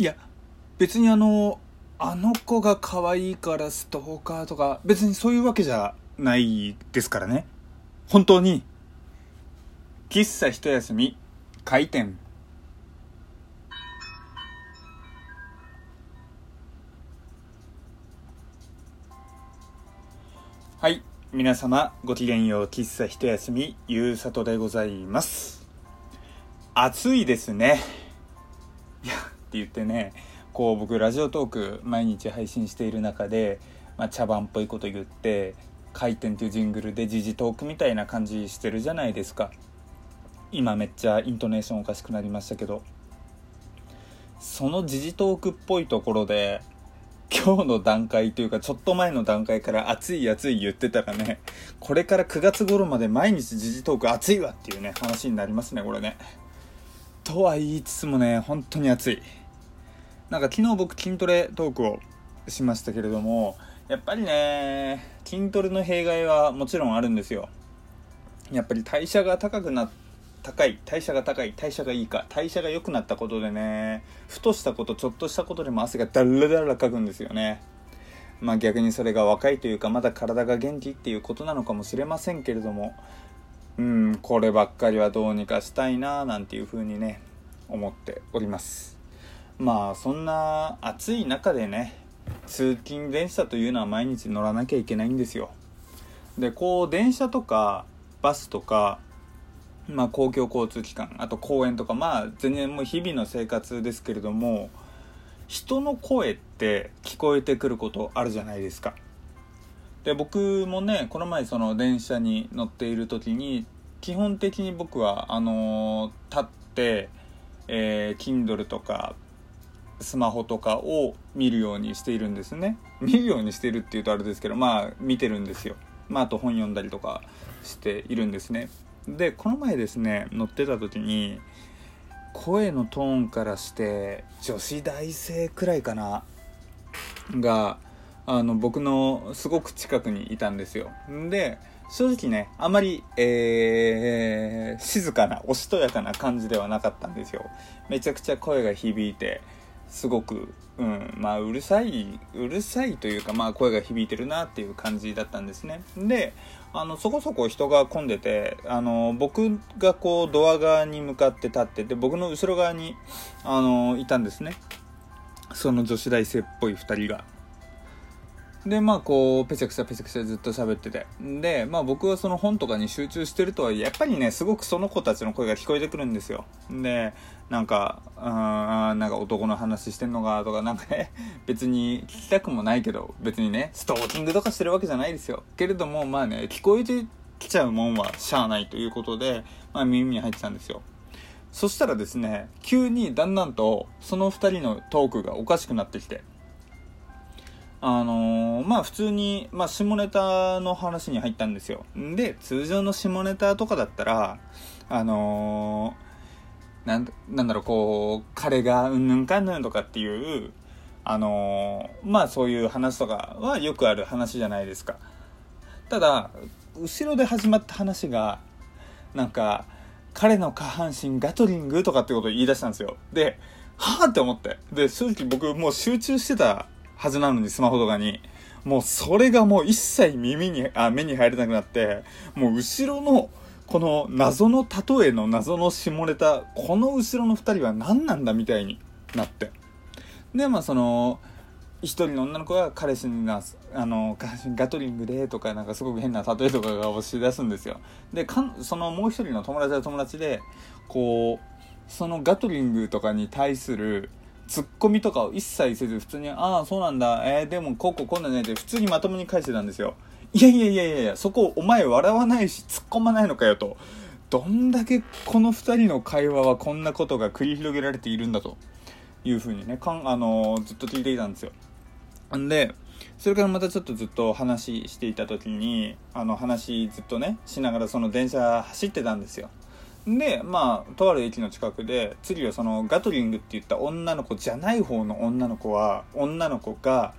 いや別にあのあの子が可愛いからストーカーとか別にそういうわけじゃないですからね。本当に喫茶一休み開店。はい皆様ごきげんよう喫茶一休みゆうさとでございます。暑いですね。って言ってねこう僕ラジオトーク毎日配信している中で、まあ、茶番っぽいこと言って「開店」っていうジングルで時事トークみたいな感じしてるじゃないですか。今めっちゃイントネーションおかしくなりましたけど。その時事トークっぽいところで今日の段階というかちょっと前の段階から暑い暑い言ってたらねこれから9月頃まで毎日時事トーク暑いわっていうね話になりますねこれね。とは言いつつもね本当に暑い。なんか昨日僕筋トレトークをしましたけれどもやっぱりね筋トレの弊害はもちろんあるんですよ。やっぱり代謝が高くなっ高い代謝が高い代謝がいいか代謝が良くなったことでねふとしたことちょっとしたことでも汗がダラダラかくんですよね。まあ逆にそれが若いというかまだ体が元気っていうことなのかもしれませんけれどもうんこればっかりはどうにかしたいななんていうふうにね思っております。まあそんな暑い中でね通勤電車というのは毎日乗らなきゃいけないんですよ。でこう電車とかバスとかまあ公共交通機関あと公園とかまあ全然もう日々の生活ですけれども人の声って聞こえてくることあるじゃないですか。で僕もねこの前その電車に乗っている時に基本的に僕はあの、立って、えー、Kindle とかスマホとかを見るようにしているんですね。見るようにしてるっていうとあれですけどまあ見てるんですよ。まああと本読んだりとかしているんですね。でこの前ですね乗ってた時に声のトーンからして女子大生くらいかながあの僕のすごく近くにいたんですよ。で正直ねあまり、えー、静かなおしとやかな感じではなかったんですよ。めちゃくちゃ声が響いてすごく、うん、まあうるさいうるさいというかまあ声が響いてるなっていう感じだったんですね。であのそこそこ人が混んでてあの僕がこうドア側に向かって立ってて僕の後ろ側にあのいたんですね。その女子大生っぽい2人が。でまあこうペチャクチャペチャクチャずっと喋ってて。でまあ僕はその本とかに集中してるとはやっぱりねすごくその子たちの声が聞こえてくるんですよ。でなんかあなんか男の話してんのかとかなんかね別に聞きたくもないけど別にねストーキングとかしてるわけじゃないですよ。けれどもまあね聞こえてきちゃうもんはしゃあないということで、まあ、耳に入ってたんですよ。そしたらですね急にだんだんとその2人のトークがおかしくなってきて。あのー、まあ普通に、まあ、下ネタの話に入ったんですよ。で通常の下ネタとかだったらあのー、なんなんだろうこう彼がうんぬんかんぬんとかっていうあのー、まあそういう話とかはよくある話じゃないですか。ただ後ろで始まった話がなんか彼の下半身ガトリングとかってことを言い出したんですよ。ではあって思って。で正直僕もう集中してたはずなのに、スマホとかに。もうそれがもう一切耳に、あ、目に入れなくなって、もう後ろの、この謎の例えの謎の下ネタ、この後ろの二人は何なんだみたいになって。で、まあその、一人の女の子が彼氏にな、あの、彼氏ガトリングでとか、なんかすごく変な例えとかが押し出すんですよ。で、かんそのもう一人の友達は友達で、こう、そのガトリングとかに対する、ツッコミとかを一切せず普通に「ああそうなんだ。えー、でもこうこうこんなね」って普通にまともに返してたんですよ。いやいやいやいやいやそこお前笑わないし突っ込まないのかよと。どんだけこの2人の会話はこんなことが繰り広げられているんだと。いうふうにねかん、あのー、ずっと聞いていたんですよ。んでそれからまたちょっとずっと話していた時にあの話ずっとねしながらその電車走ってたんですよ。でまあとある駅の近くで次はそのガトリングって言った女の子じゃない方の女の子は女の子が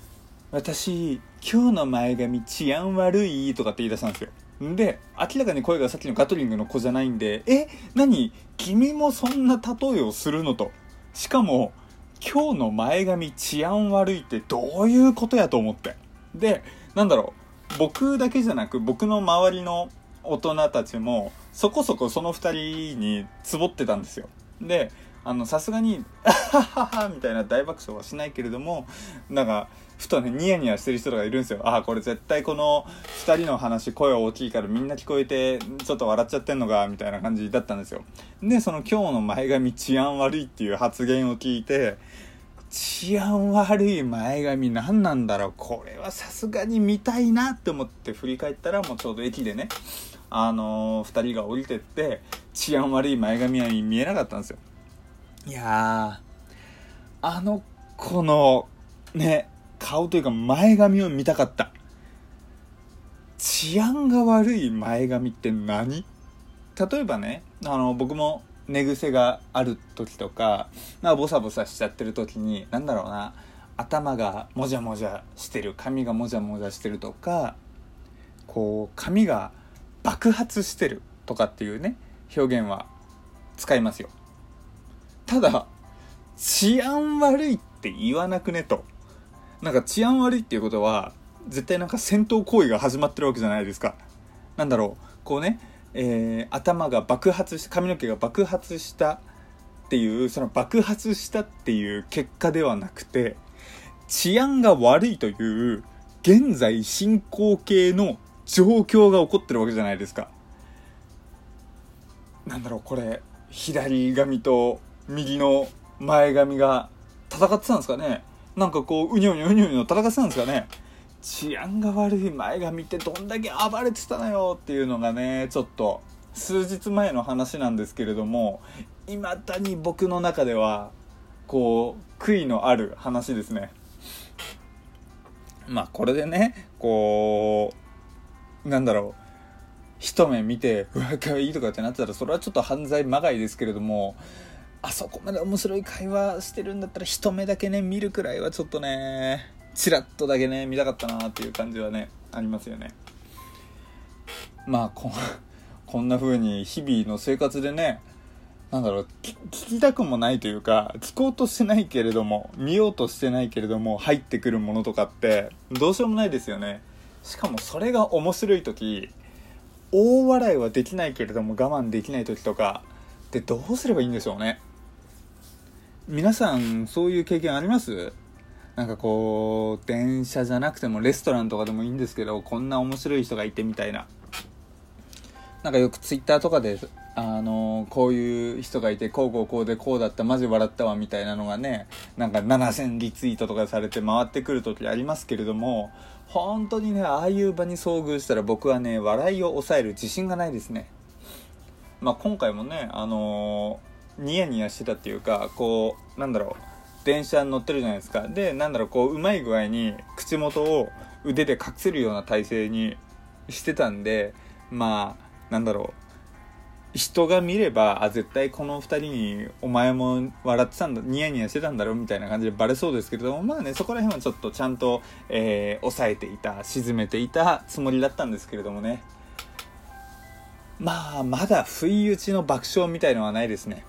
「私今日の前髪治安悪い」とかって言い出したんですよ。で明らかに声がさっきのガトリングの子じゃないんで「え何君もそんな例えをするの?」と。しかも今日の前髪治安悪いってどういうことやと思って。でなんだろう。僕だけじゃなく僕の周りの大人たちもそこそこその2人につぼってたんですよ。であのさすがに「あははは」みたいな大爆笑はしないけれどもなんかふとねニヤニヤしてる人がいるんですよ。ああこれ絶対この2人の話声大きいからみんな聞こえてちょっと笑っちゃってんのかみたいな感じだったんですよ。でその今日の前髪治安悪いっていう発言を聞いて治安悪い前髪何なんだろう。これはさすがに見たいなって思って振り返ったらもうちょうど駅でねあのー、2人が降りてって治安悪い前髪は見えなかったんですよ。いやあの子のね顔というか前髪を見たかった。治安が悪い前髪って何？例えばねあの僕も寝癖がある時とかまあボサボサしちゃってる時に何だろうな頭がもじゃもじゃしてる髪がもじゃもじゃしてるとかこう髪が爆発してるとかっていうね表現は使いますよ。ただ治安悪いって言わなくねと。なんか治安悪いっていうことは絶対なんか戦闘行為が始まってるわけじゃないですか。なんだろうこうね、えー、頭が爆発し髪の毛が爆発したっていうその爆発したっていう結果ではなくて治安が悪いという現在進行形の状況が起こってるわけじゃないですか。なんだろうこれ左髪と右の前髪が戦ってたんですかね。なんかこううにょうにょうにょうにょ戦ってたんですかね。治安が悪い前髪ってどんだけ暴れてたのよっていうのがねちょっと数日前の話なんですけれどもいまだに僕の中ではこう悔いのある話ですね。まあこれでねこうなんだろう一目見てうわかわいいとかってなってたらそれはちょっと犯罪まがいですけれどもあそこまで面白い会話してるんだったら一目だけね見るくらいはちょっとねチラッとだけね見たかったなっていう感じはねありますよね。まあこ こんな風に日々の生活でねなんだろう聞きたくもないというか聞こうとしてないけれども見ようとしてないけれども入ってくるものとかってどうしようもないですよね。しかもそれが面白い時大笑いはできないけれども我慢できない時とかってどうすればいいんでしょうね。皆さんそういう経験あります？なんかこう電車じゃなくてもレストランとかでもいいんですけどこんな面白い人がいてみたいな。なんかよくツイッターとかであのこういう人がいてこうこうこうでこうだったマジ笑ったわみたいなのがねなんか7000リツイートとかされて回ってくる時ありますけれども本当にねああいう場に遭遇したら僕はね笑いを抑える自信がないですね。まあ今回もねあの、ニヤニヤしてたっていうかこうなんだろう。電車に乗ってるじゃないですか。でなんだろうこううまい具合に口元を腕で隠せるような体勢にしてたんでまあなんだろう。人が見ればあ絶対この2人にお前も笑ってたんだニヤニヤしてたんだろみたいな感じでバレそうですけれどもまあねそこら辺はちょっとちゃんと、えー、抑えていた沈めていたつもりだったんですけれどもね。まあまだ不意打ちの爆笑みたいのはないですね。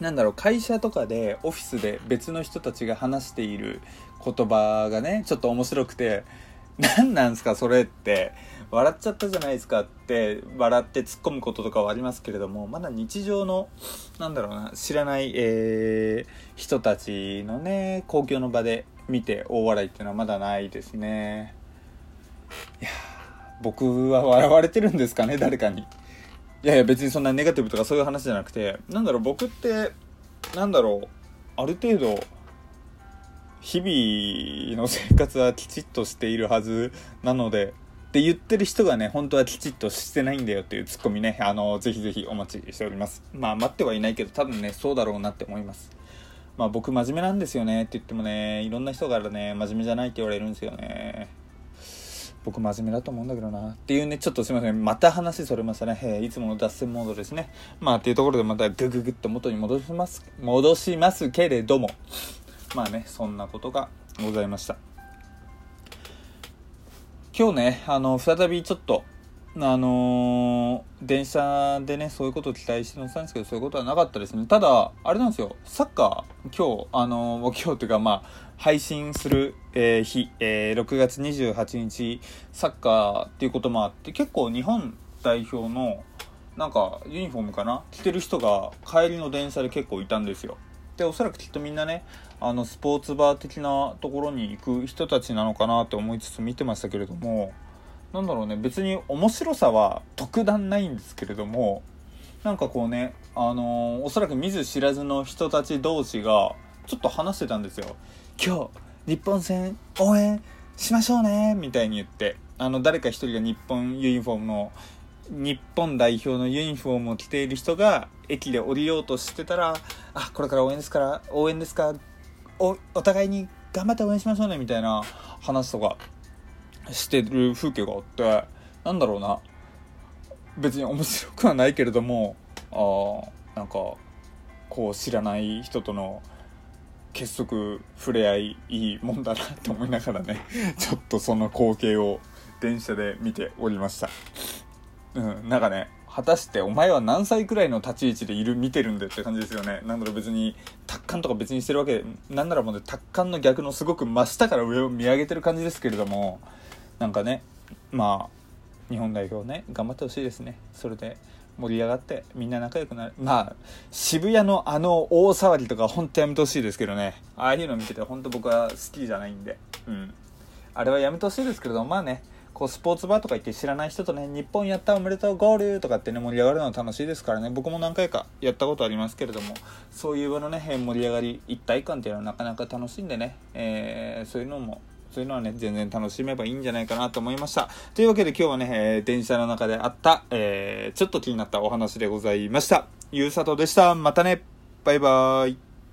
なんだろう会社とかでオフィスで別の人たちが話している言葉がねちょっと面白くて何なんすかそれって笑っちゃったじゃないですかって笑って突っ込むこととかはありますけれどもまだ日常のなんだろうな知らない、えー、人たちのね公共の場で見て大笑いっていうのはまだないですね。いや僕は笑われてるんですかね誰かに。いやいや別にそんなネガティブとかそういう話じゃなくてなんだろう僕ってなんだろうある程度日々の生活はきちっとしているはずなのでって言ってる人がね、本当はきちっとしてないんだよっていうツッコミね、あの、ぜひぜひお待ちしております。まあ、待ってはいないけど、多分ね、そうだろうなって思います。まあ、僕真面目なんですよねって言ってもね、いろんな人からね、真面目じゃないって言われるんですよね。僕真面目だと思うんだけどな。っていうね、ちょっとすいません。また話それましたね。えいつもの脱線モードですね。まあ、っていうところでまたグググッと元に戻します、戻しますけれども。まあね、そんなことがございました。今日ね、あの、再びちょっと、あのー、電車でねそういうことを期待して乗ったんですけどそういうことはなかったですね。ただあれなんですよ。サッカー今日あのー、今日というかまあ配信する、えー、日、えー、6月28日サッカーっていうこともあって結構日本代表のなんかユニフォームかな着てる人が帰りの電車で結構いたんですよ。でおそらくきっとみんなねあのスポーツバー的なところに行く人たちなのかなって思いつつ見てましたけれどもなんだろうね。別に面白さは特段ないんですけれどもなんかこうねあのー、おそらく見ず知らずの人たち同士がちょっと話してたんですよ。今日日本戦応援しましょうねみたいに言って。あの誰か一人が日本ユニフォームの日本代表のユニフォームを着ている人が駅で降りようとしてたら「あこれから応援ですから応援ですかおお互いに頑張って応援しましょうね」みたいな話とかしてる風景があってなんだろうな。別に面白くはないけれどもあなんかこう知らない人との結束触れ合いいいもんだなって思いながらね ちょっとその光景を電車で見ておりました。うんなんかね果たしてお前は何歳くらいの立ち位置でいる見てるんでって感じですよね。なんだろう別に達観とか別にしてるわけなんならもうね達観の逆のすごく真下から上を見上げてる感じですけれどもなんかねまあ日本代表ね頑張ってほしいですね。それで盛り上がってみんな仲良くなる。まあ渋谷のあの大騒ぎとか本当やめてほしいですけどね。ああいうの見てて本当僕は好きじゃないんで。うん。あれはやめてほしいですけれどまあねこうスポーツバーとか行って知らない人とね日本やったおめでとうゴールとかってね盛り上がるのは楽しいですからね。僕も何回かやったことありますけれどもそういう場のね盛り上がり一体感っていうのはなかなか楽しいんでね、えー、そういうのもそういうのはね、全然楽しめばいいんじゃないかなと思いました。というわけで今日はね、えー、電車の中であった、えー、ちょっと気になったお話でございました。ゆうさとでした。またね。バイバーイ。